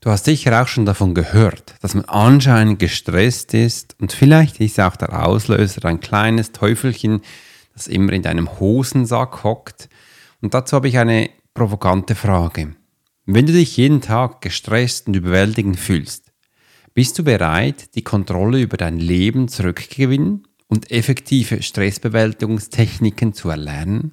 Du hast sicher auch schon davon gehört, dass man anscheinend gestresst ist und vielleicht ist auch der Auslöser ein kleines Teufelchen, das immer in deinem Hosensack hockt. Und dazu habe ich eine provokante Frage. Wenn du dich jeden Tag gestresst und überwältigend fühlst, bist du bereit, die Kontrolle über dein Leben zurückgewinnen und effektive Stressbewältigungstechniken zu erlernen?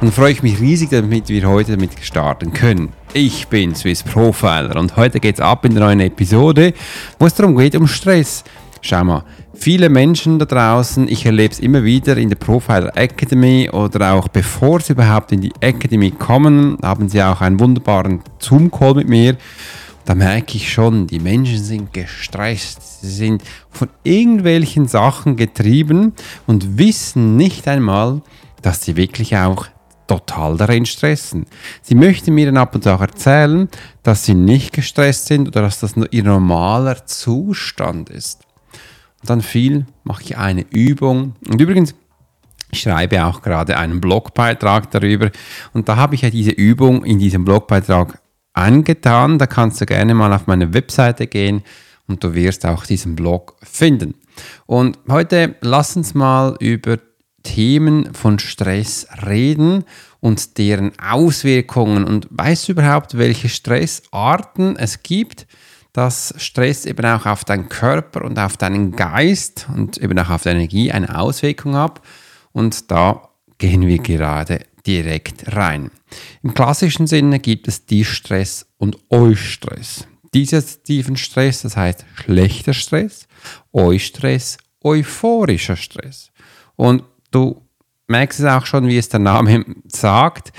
Dann freue ich mich riesig, damit wir heute damit starten können. Ich bin Swiss Profiler und heute geht es ab in der neuen Episode, wo es darum geht, um Stress. Schau mal, viele Menschen da draußen, ich erlebe es immer wieder in der Profiler Academy oder auch bevor sie überhaupt in die Academy kommen, haben sie auch einen wunderbaren Zoom-Call mit mir. Da merke ich schon, die Menschen sind gestresst, sie sind von irgendwelchen Sachen getrieben und wissen nicht einmal, dass sie wirklich auch total darin stressen. Sie möchten mir dann ab und zu auch erzählen, dass sie nicht gestresst sind oder dass das nur ihr normaler Zustand ist. Und dann viel mache ich eine Übung. Und übrigens, ich schreibe auch gerade einen Blogbeitrag darüber. Und da habe ich ja diese Übung in diesem Blogbeitrag angetan. Da kannst du gerne mal auf meine Webseite gehen und du wirst auch diesen Blog finden. Und heute lass uns mal über Themen von Stress reden und deren Auswirkungen. Und weißt du überhaupt, welche Stressarten es gibt? Dass Stress eben auch auf deinen Körper und auf deinen Geist und eben auch auf deine Energie eine Auswirkung hat. Und da gehen wir gerade direkt rein. Im klassischen Sinne gibt es Distress und Eustress. Dissoziativen Stress, das heißt schlechter Stress, Eustress, euphorischer Stress. Und du merkst es auch schon, wie es der Name sagt,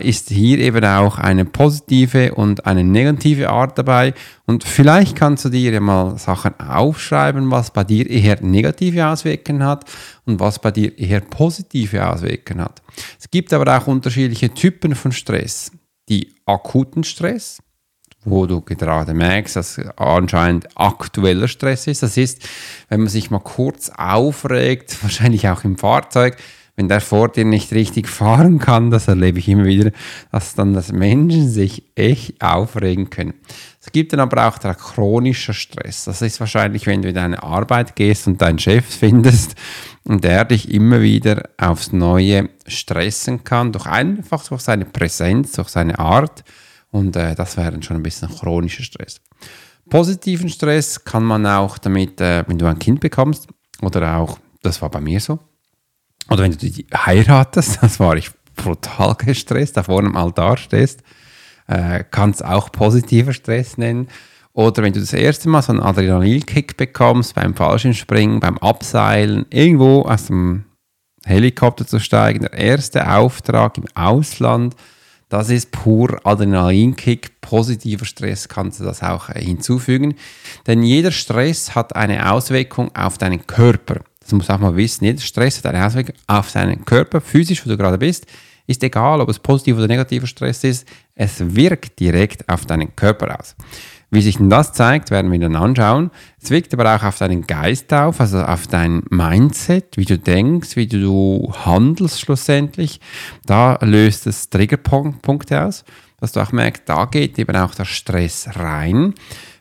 ist hier eben auch eine positive und eine negative Art dabei. Und vielleicht kannst du dir mal Sachen aufschreiben, was bei dir eher negative Auswirkungen hat und was bei dir eher positive Auswirkungen hat. Es gibt aber auch unterschiedliche Typen von Stress. Die akuten Stress, wo du gerade merkst, dass anscheinend aktueller Stress ist. Das ist, wenn man sich mal kurz aufregt, wahrscheinlich auch im Fahrzeug, wenn der vor dir nicht richtig fahren kann, das erlebe ich immer wieder, dass dann das Menschen sich echt aufregen können. Es gibt dann aber auch der chronische Stress. Das ist wahrscheinlich, wenn du in deine Arbeit gehst und deinen Chef findest und der dich immer wieder aufs Neue stressen kann, durch einfach durch seine Präsenz, durch seine Art. Und äh, das wäre dann schon ein bisschen chronischer Stress. Positiven Stress kann man auch damit, äh, wenn du ein Kind bekommst, oder auch, das war bei mir so, oder wenn du die heiratest, das war ich brutal gestresst, da vorne im Altar stehst, äh, kannst auch positiver Stress nennen. Oder wenn du das erste Mal so einen Adrenalinkick bekommst beim Fallschirmspringen, beim Abseilen, irgendwo aus dem Helikopter zu steigen, der erste Auftrag im Ausland, das ist pur Adrenalinkick, positiver Stress kannst du das auch äh, hinzufügen. Denn jeder Stress hat eine Auswirkung auf deinen Körper. Das muss auch mal wissen. Jeder Stress hat eine Auswirkung auf deinen Körper, physisch, wo du gerade bist. Ist egal, ob es positiv oder negativer Stress ist, es wirkt direkt auf deinen Körper aus. Wie sich denn das zeigt, werden wir dann anschauen. Es wirkt aber auch auf deinen Geist auf, also auf dein Mindset, wie du denkst, wie du handelst schlussendlich. Da löst es Triggerpunkte aus, dass du auch merkst, da geht eben auch der Stress rein.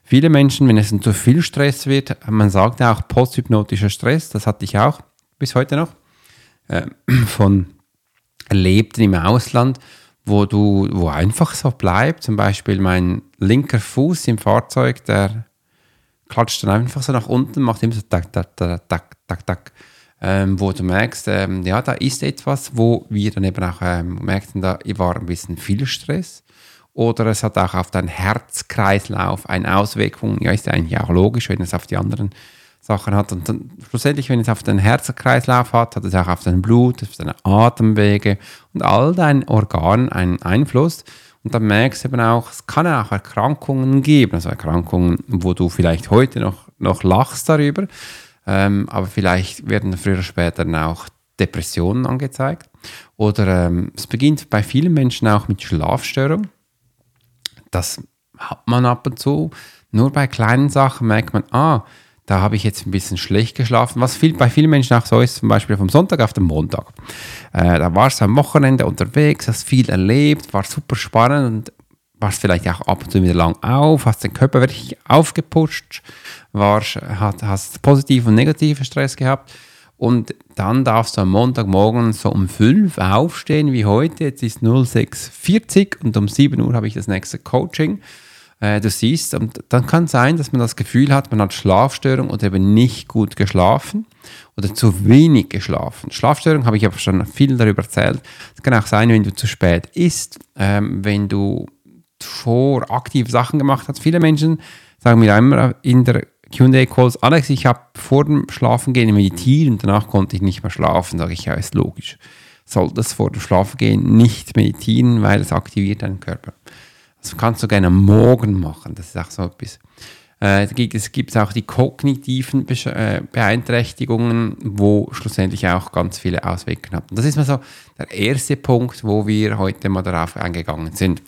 Viele Menschen, wenn es zu viel Stress wird, man sagt auch posthypnotischer Stress, das hatte ich auch bis heute noch, äh, von Erlebten im Ausland, wo du, wo einfach so bleibt. Zum Beispiel mein linker Fuß im Fahrzeug, der klatscht dann einfach so nach unten, macht immer so tak, tak, tak, tak, tak, tak. ähm, wo du merkst, ähm, ja, da ist etwas, wo wir dann eben auch ähm, merkten, da war ein bisschen viel Stress. Oder es hat auch auf deinen Herzkreislauf eine Auswirkung. Ja, ist ja eigentlich auch logisch, wenn es auf die anderen Sachen hat. Und dann schlussendlich, wenn es auf den Herzkreislauf hat, hat es auch auf dein Blut, auf deine Atemwege und all deinen Organen einen Einfluss. Und dann merkst du eben auch, es kann auch Erkrankungen geben, also Erkrankungen, wo du vielleicht heute noch, noch lachst darüber, ähm, aber vielleicht werden früher oder später auch Depressionen angezeigt. Oder ähm, es beginnt bei vielen Menschen auch mit Schlafstörungen. Das hat man ab und zu. Nur bei kleinen Sachen merkt man, ah, da habe ich jetzt ein bisschen schlecht geschlafen. Was viel, bei vielen Menschen auch so ist, zum Beispiel vom Sonntag auf den Montag. Äh, da warst du am Wochenende unterwegs, hast viel erlebt, war super spannend und warst vielleicht auch ab und zu wieder lang auf, hast den Körper wirklich aufgepusht, warst, hat, hast positiv und negativen Stress gehabt. Und dann darfst du am Montagmorgen so um 5 aufstehen wie heute. Jetzt ist 06.40 und um 7 Uhr habe ich das nächste Coaching. Äh, du siehst, und dann kann es sein, dass man das Gefühl hat, man hat Schlafstörung oder eben nicht gut geschlafen oder zu wenig geschlafen. Schlafstörung habe ich aber schon viel darüber erzählt. Es kann auch sein, wenn du zu spät isst, ähm, wenn du vor aktiv Sachen gemacht hast. Viele Menschen sagen mir immer in der Q&A-Calls, Alex, ich habe vor dem Schlafengehen meditiert und danach konnte ich nicht mehr schlafen. Sage ich, ja, ist logisch. Solltest vor dem Schlafengehen nicht meditieren, weil es aktiviert deinen Körper. Das kannst du gerne Morgen machen. Das ist auch so etwas. Äh, es gibt auch die kognitiven äh, Beeinträchtigungen, wo schlussendlich auch ganz viele Auswirkungen haben. Das ist mal so der erste Punkt, wo wir heute mal darauf eingegangen sind.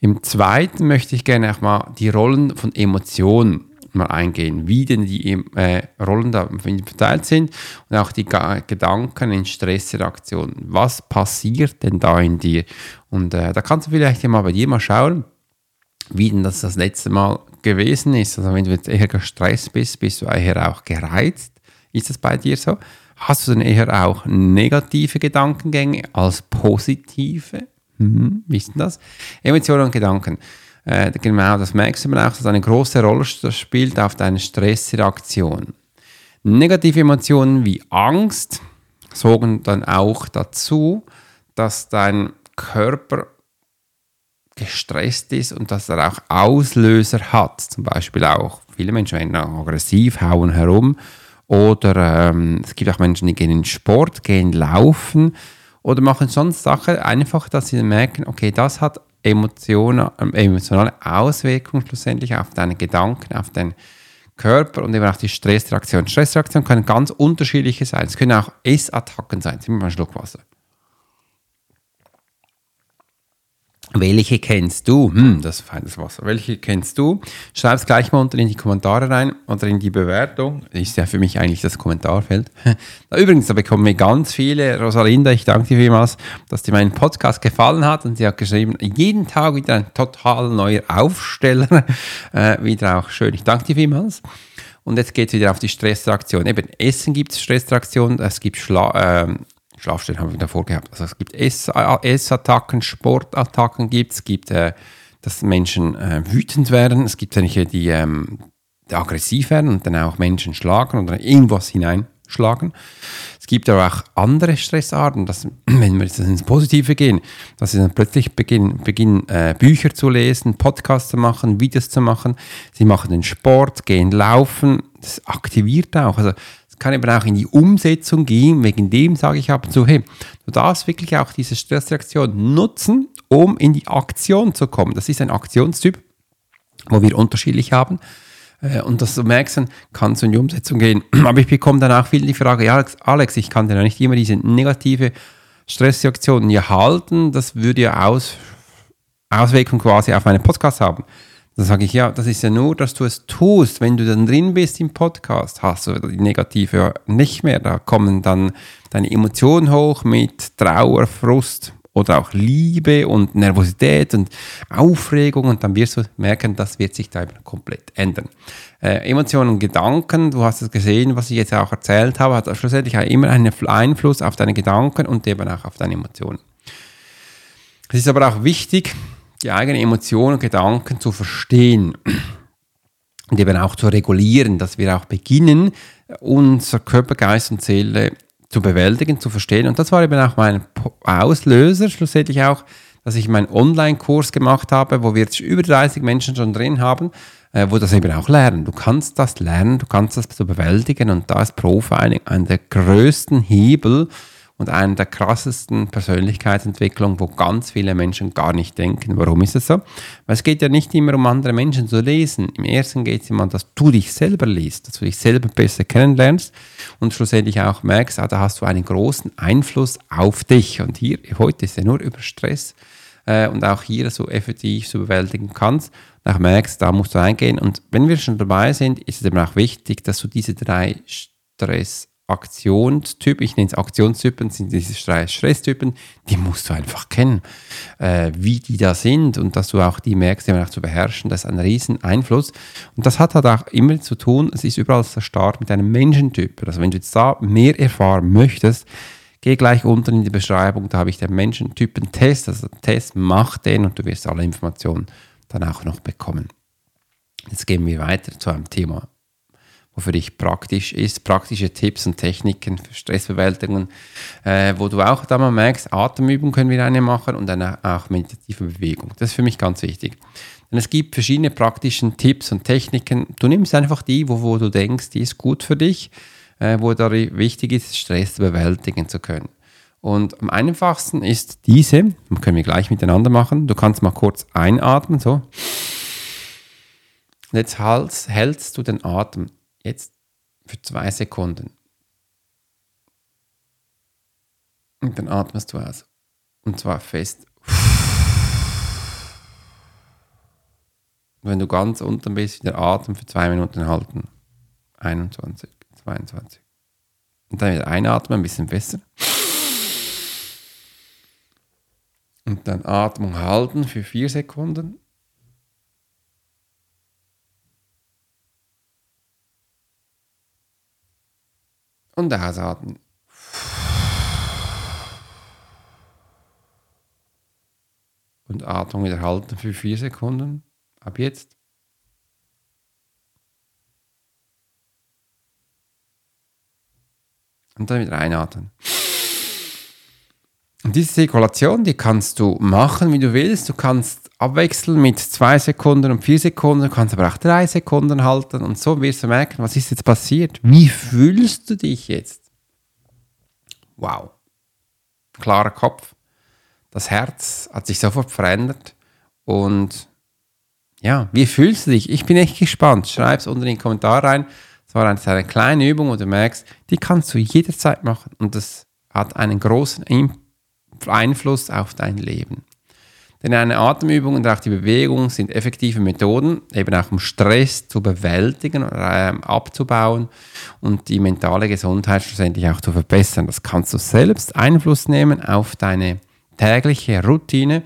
Im zweiten möchte ich gerne auch mal die Rollen von Emotionen mal eingehen, wie denn die äh, Rollen da verteilt sind und auch die Ga Gedanken in Stressreaktionen. Was passiert denn da in dir? Und äh, da kannst du vielleicht mal bei dir mal schauen, wie denn das das letzte Mal gewesen ist. Also wenn du jetzt eher gestresst bist, bist du eher auch gereizt. Ist das bei dir so? Hast du dann eher auch negative Gedankengänge als positive? Hm, wie ist denn das? Emotionen und Gedanken. Äh, genau, das merkst du auch, dass eine große Rolle spielt auf deine Stressreaktion. Negative Emotionen wie Angst sorgen dann auch dazu, dass dein Körper gestresst ist und dass er auch Auslöser hat. Zum Beispiel auch, viele Menschen werden aggressiv, hauen herum. Oder ähm, es gibt auch Menschen, die gehen in Sport, gehen laufen oder machen sonst Sachen, einfach, dass sie merken, okay, das hat Emotionen, äh, emotionale Auswirkungen schlussendlich auf deine Gedanken, auf deinen Körper und eben auch die Stressreaktion. Stressreaktionen können ganz unterschiedliche sein. Es können auch Essattacken sein. Mal einen Schluck Wasser. Welche kennst du? Hm, das ist feines Wasser. Welche kennst du? Schreib es gleich mal unten in die Kommentare rein oder in die Bewertung. Das ist ja für mich eigentlich das Kommentarfeld. Übrigens, da bekommen wir ganz viele. Rosalinda, ich danke dir vielmals, dass dir mein Podcast gefallen hat. Und sie hat geschrieben, jeden Tag wieder ein total neuer Aufsteller. Äh, wieder auch schön. Ich danke dir vielmals. Und jetzt geht es wieder auf die Stressreaktion. Eben, Essen gibt es Stressreaktion, es gibt Schla äh, Schlafstellen haben wir davor gehabt. Also es gibt Essattacken, Sportattacken gibt es, gibt, äh, dass Menschen äh, wütend werden, es gibt welche, die, ähm, aggressiv werden und dann auch Menschen schlagen oder irgendwas hineinschlagen. Es gibt aber auch andere Stressarten, dass, wenn wir jetzt ins Positive gehen, dass sie dann plötzlich beginnen, beginnen äh, Bücher zu lesen, Podcasts zu machen, Videos zu machen. Sie machen den Sport, gehen laufen. Das aktiviert auch. Also kann eben auch in die Umsetzung gehen. Wegen dem sage ich ab und zu, hey, du darfst wirklich auch diese Stressreaktion nutzen, um in die Aktion zu kommen. Das ist ein Aktionstyp, wo wir unterschiedlich haben. Äh, und das du merkst, dann kannst du in die Umsetzung gehen. Aber ich bekomme dann auch viel die Frage, ja, Alex, ich kann dir ja nicht immer diese negative Stressreaktion hier halten. Das würde ja Aus, Auswirkungen quasi auf meinen Podcast haben. Dann sage ich, ja, das ist ja nur, dass du es tust. Wenn du dann drin bist im Podcast, hast du die negative nicht mehr. Da kommen dann deine Emotionen hoch mit Trauer, Frust oder auch Liebe und Nervosität und Aufregung und dann wirst du merken, das wird sich da eben komplett ändern. Äh, Emotionen und Gedanken, du hast es gesehen, was ich jetzt auch erzählt habe, hat schlussendlich auch immer einen Einfluss auf deine Gedanken und eben auch auf deine Emotionen. Es ist aber auch wichtig, die eigenen Emotionen und Gedanken zu verstehen und eben auch zu regulieren, dass wir auch beginnen, unser Körper, Geist und Seele zu bewältigen, zu verstehen. Und das war eben auch mein Auslöser, schlussendlich auch, dass ich meinen Online-Kurs gemacht habe, wo wir jetzt über 30 Menschen schon drin haben, äh, wo das eben auch lernen. Du kannst das lernen, du kannst das so bewältigen und da ist Profiling einer der größten Hebel, und eine der krassesten Persönlichkeitsentwicklungen, wo ganz viele Menschen gar nicht denken. Warum ist es so? Weil es geht ja nicht immer um andere Menschen zu lesen. Im ersten geht es immer, dass du dich selber liest, dass du dich selber besser kennenlernst und schlussendlich auch merkst, ah, da hast du einen großen Einfluss auf dich. Und hier, heute ist ja nur über Stress äh, und auch hier so effektiv zu bewältigen kannst. Und auch merkst, da musst du eingehen. Und wenn wir schon dabei sind, ist es eben auch wichtig, dass du diese drei Stress Aktionstyp, ich nenne es Aktionstypen, sind diese Stresstypen, die musst du einfach kennen, äh, wie die da sind und dass du auch die merkst, die auch zu beherrschen, das ist ein riesen Einfluss. Und das hat halt auch immer zu tun, es ist überall der Start mit einem Menschentyp. Also wenn du jetzt da mehr erfahren möchtest, geh gleich unten in die Beschreibung, da habe ich den Menschentypen-Test, also den Test, mach den und du wirst alle Informationen dann auch noch bekommen. Jetzt gehen wir weiter zu einem Thema wo für dich praktisch ist, praktische Tipps und Techniken für Stressbewältigung, äh, wo du auch da mal merkst, Atemübungen können wir eine machen und dann auch meditative Bewegung. Das ist für mich ganz wichtig. Denn es gibt verschiedene praktische Tipps und Techniken. Du nimmst einfach die, wo, wo du denkst, die ist gut für dich, äh, wo da wichtig ist, Stress bewältigen zu können. Und am einfachsten ist diese, können wir gleich miteinander machen. Du kannst mal kurz einatmen, so. Jetzt hältst du den Atem Jetzt für zwei Sekunden. Und dann atmest du aus. Und zwar fest. Und wenn du ganz unten bist, wieder Atem für zwei Minuten halten. 21, 22. Und dann wieder einatmen, ein bisschen besser. Und dann Atmung halten für vier Sekunden. Und ausatmen. Und Atmung wieder halten für vier Sekunden. Ab jetzt. Und dann wieder einatmen. Diese Zirkulation, die kannst du machen, wie du willst. Du kannst abwechseln mit zwei Sekunden und vier Sekunden, du kannst aber auch drei Sekunden halten und so wirst du merken, was ist jetzt passiert? Wie fühlst du dich jetzt? Wow. Klarer Kopf. Das Herz hat sich sofort verändert und ja, wie fühlst du dich? Ich bin echt gespannt. Schreib es unten in den Kommentar rein. Es war eine kleine Übung, wo du merkst, die kannst du jederzeit machen und das hat einen großen Einfluss auf dein Leben. Denn eine Atemübung und auch die Bewegung sind effektive Methoden, eben auch um Stress zu bewältigen oder ähm, abzubauen und die mentale Gesundheit schlussendlich auch zu verbessern. Das kannst du selbst Einfluss nehmen auf deine tägliche Routine,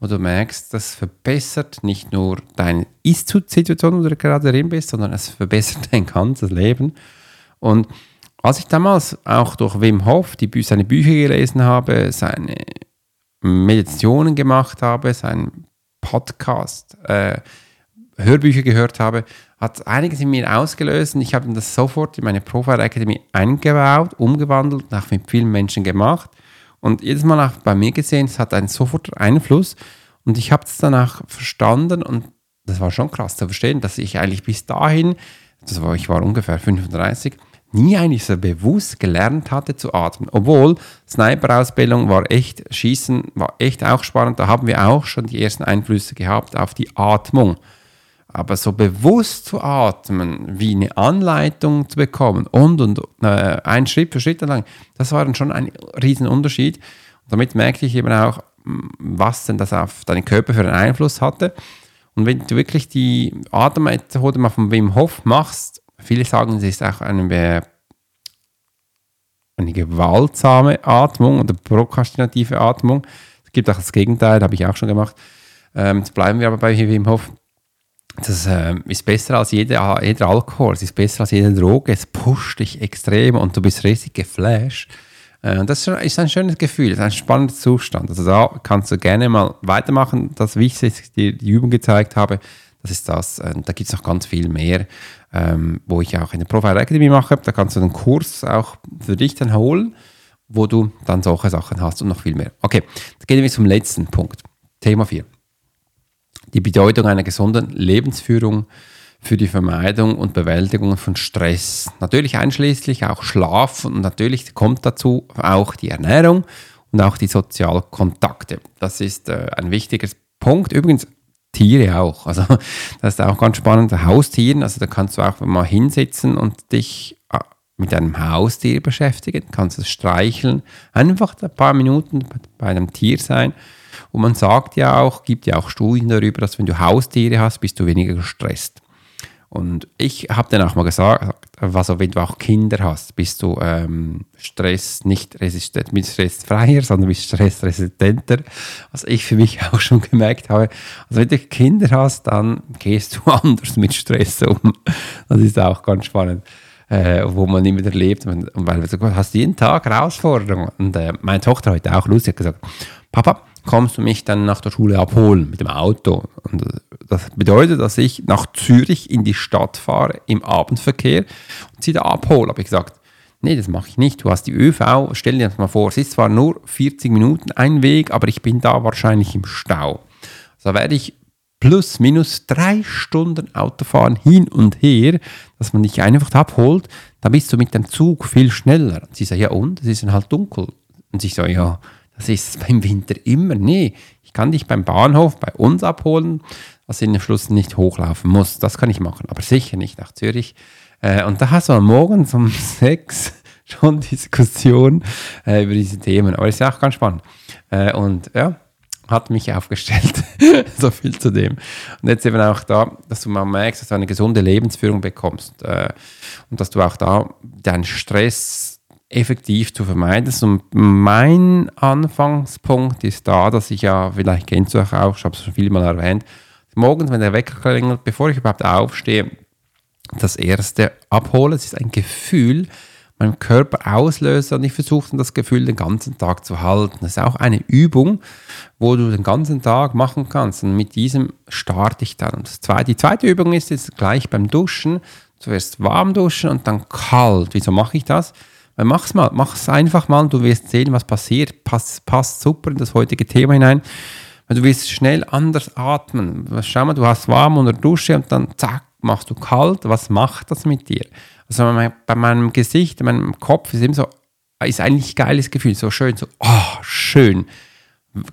wo du merkst, das verbessert nicht nur deine Ist-Situation, wo du gerade drin bist, sondern es verbessert dein ganzes Leben. Und als ich damals auch durch Wim Hof die, seine Bücher gelesen habe, seine Meditationen gemacht habe, seinen Podcast, äh, Hörbücher gehört habe, hat einiges in mir ausgelöst und ich habe das sofort in meine Profile Academy eingebaut, umgewandelt und auch mit vielen Menschen gemacht. Und jedes Mal auch bei mir gesehen, es hat einen sofort Einfluss und ich habe es danach verstanden und das war schon krass zu verstehen, dass ich eigentlich bis dahin, das war, ich war ungefähr 35, nie eigentlich so bewusst gelernt hatte zu atmen. Obwohl Sniper-Ausbildung war echt, Schießen war echt auch spannend. Da haben wir auch schon die ersten Einflüsse gehabt auf die Atmung. Aber so bewusst zu atmen, wie eine Anleitung zu bekommen und, und äh, ein Schritt für Schritt lang, das war dann schon ein Riesenunterschied. Und damit merkte ich eben auch, was denn das auf deinen Körper für einen Einfluss hatte. Und wenn du wirklich die Atemmethode mal von Wim Hof machst, Viele sagen, es ist auch eine, eine gewaltsame Atmung oder prokrastinative Atmung. Es gibt auch das Gegenteil, habe ich auch schon gemacht. Ähm, jetzt bleiben wir aber bei Wim Hof. Das äh, ist besser als jeder, jeder Alkohol, es ist besser als jede Droge, es pusht dich extrem und du bist richtig geflasht. Äh, das ist ein schönes Gefühl, das ist ein spannender Zustand. Also da kannst du gerne mal weitermachen. Das, wie ich dir die Übung gezeigt habe, das ist das. Äh, da gibt es noch ganz viel mehr ähm, wo ich auch eine Profile Academy mache. Da kannst du den Kurs auch für dich dann holen. wo du dann solche Sachen hast und noch viel mehr. Okay, jetzt gehen wir zum letzten Punkt. Thema 4. Die Bedeutung einer gesunden Lebensführung für die Vermeidung und Bewältigung von Stress. Natürlich einschließlich auch Schlaf und natürlich kommt dazu auch die Ernährung und auch die Sozialkontakte. Das ist äh, ein wichtiger Punkt. Übrigens Tiere auch. Also das ist auch ganz spannend. Haustieren, also da kannst du auch mal hinsetzen und dich äh, mit einem Haustier beschäftigen, kannst es streicheln, einfach ein paar Minuten bei einem Tier sein. Und man sagt ja auch, gibt ja auch Studien darüber, dass wenn du Haustiere hast, bist du weniger gestresst. Und ich habe dann auch mal gesagt, also wenn du auch Kinder hast, bist du ähm, Stress nicht resistent, mit stressfreier, sondern bist stressresistenter. Was ich für mich auch schon gemerkt habe. Also wenn du Kinder hast, dann gehst du anders mit Stress um. Das ist auch ganz spannend. Äh, wo man immer wieder lebt. Und, weil du hast jeden Tag Herausforderungen. Und äh, meine Tochter heute auch lustig gesagt, Papa, kommst du mich dann nach der Schule abholen mit dem Auto. Und das bedeutet, dass ich nach Zürich in die Stadt fahre im Abendverkehr und sie da abhole. Habe ich gesagt, nee, das mache ich nicht. Du hast die ÖV, stell dir das mal vor, es ist zwar nur 40 Minuten ein Weg, aber ich bin da wahrscheinlich im Stau. Also werde ich plus minus drei Stunden Autofahren hin und her, dass man dich einfach abholt, dann bist du mit dem Zug viel schneller. Und sie sagt, ja und? Es ist dann halt dunkel. Und ich sage, ja, das ist beim Winter immer. Nee, ich kann dich beim Bahnhof bei uns abholen, dass ich in den Schluss nicht hochlaufen muss. Das kann ich machen, aber sicher nicht nach Zürich. Äh, und da hast du morgens um sechs schon Diskussion äh, über diese Themen. Aber ist ja auch ganz spannend. Äh, und ja, hat mich aufgestellt. so viel zu dem. Und jetzt eben auch da, dass du mal merkst, dass du eine gesunde Lebensführung bekommst und dass du auch da deinen Stress effektiv zu vermeiden. Und mein Anfangspunkt ist da, dass ich ja, vielleicht kennst du auch, ich habe es schon viel mal erwähnt, morgens, wenn der Wecker klingelt, bevor ich überhaupt aufstehe, das erste abhole. Es ist ein Gefühl, meinem Körper auslöse und ich versuche dann das Gefühl den ganzen Tag zu halten. Das ist auch eine Übung, wo du den ganzen Tag machen kannst und mit diesem starte ich dann. Und zweite, die zweite Übung ist jetzt gleich beim Duschen. Zuerst warm duschen und dann kalt. Wieso mache ich das? Weil mach's mal, mach's einfach mal, du wirst sehen, was passiert. Passt, passt super in das heutige Thema hinein. Du wirst schnell anders atmen. Schau mal, du hast warm unter Dusche und dann zack, machst du kalt. Was macht das mit dir? Also bei meinem Gesicht, meinem Kopf ist immer so, ist eigentlich ein geiles Gefühl, so schön, so, oh, schön.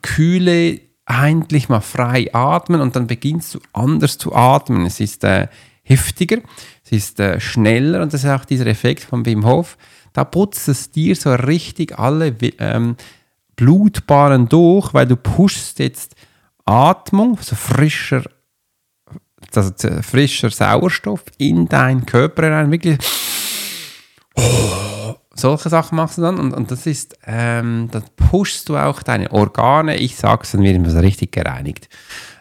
Kühle, endlich mal frei atmen und dann beginnst du anders zu atmen. Es ist äh, heftiger, es ist äh, schneller und das ist auch dieser Effekt von Wim Hof da putzt es dir so richtig alle ähm, Blutbahnen durch, weil du pushst jetzt Atmung, so frischer, also frischer Sauerstoff in deinen Körper rein, wirklich solche Sachen machst du dann und, und das ist, ähm, dann pushst du auch deine Organe, ich sage es, dann wird es richtig gereinigt.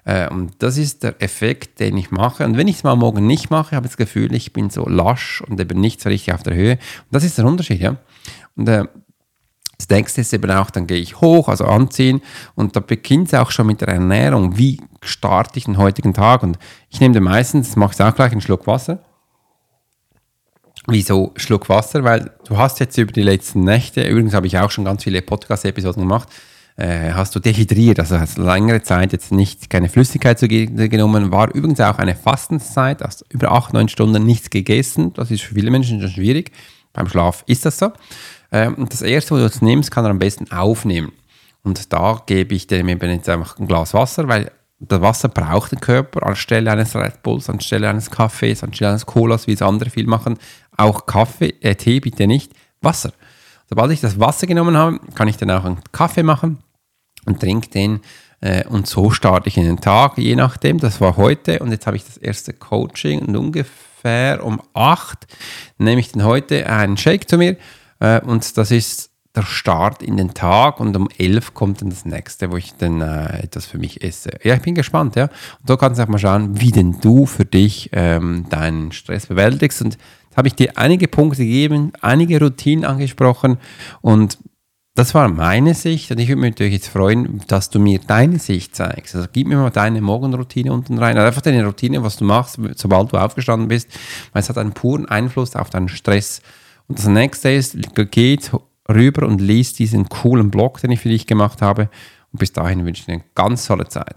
Äh, und das ist der Effekt, den ich mache. Und wenn ich es mal morgen nicht mache, habe ich das Gefühl, ich bin so lasch und eben nicht so richtig auf der Höhe. Und das ist der Unterschied, ja. Und äh, das nächste ist eben auch, dann gehe ich hoch, also anziehen und da beginnt es auch schon mit der Ernährung. Wie starte ich den heutigen Tag? Und ich nehme meistens, mache ich auch gleich einen Schluck Wasser. Wieso Schluck Wasser? Weil du hast jetzt über die letzten Nächte, übrigens habe ich auch schon ganz viele Podcast-Episoden gemacht, äh, hast du dehydriert, also hast längere Zeit jetzt nicht keine Flüssigkeit zu genommen, war übrigens auch eine Fastenszeit, hast über acht, neun Stunden nichts gegessen, das ist für viele Menschen schon schwierig, beim Schlaf ist das so. Ähm, und das erste, was du jetzt nimmst, kann er am besten aufnehmen. Und da gebe ich dem eben jetzt einfach ein Glas Wasser, weil das Wasser braucht der Körper anstelle eines Red Bulls, anstelle eines Kaffees, anstelle eines Colas, wie es andere viel machen. Auch Kaffee, äh, Tee bitte nicht, Wasser. Sobald ich das Wasser genommen habe, kann ich dann auch einen Kaffee machen und trinke den. Äh, und so starte ich in den Tag, je nachdem. Das war heute und jetzt habe ich das erste Coaching und ungefähr um 8 nehme ich dann heute einen Shake zu mir äh, und das ist der Start in den Tag und um 11 kommt dann das nächste, wo ich dann äh, etwas für mich esse. Ja, ich bin gespannt, ja. Und so kannst du auch mal schauen, wie denn du für dich ähm, deinen Stress bewältigst und habe ich dir einige Punkte gegeben, einige Routinen angesprochen und das war meine Sicht und ich würde mich natürlich jetzt freuen, dass du mir deine Sicht zeigst. Also gib mir mal deine Morgenroutine unten rein. Also einfach deine Routine, was du machst, sobald du aufgestanden bist, weil es hat einen puren Einfluss auf deinen Stress. Und das nächste ist, geht rüber und lies diesen coolen Blog, den ich für dich gemacht habe. Und bis dahin wünsche ich dir eine ganz tolle Zeit.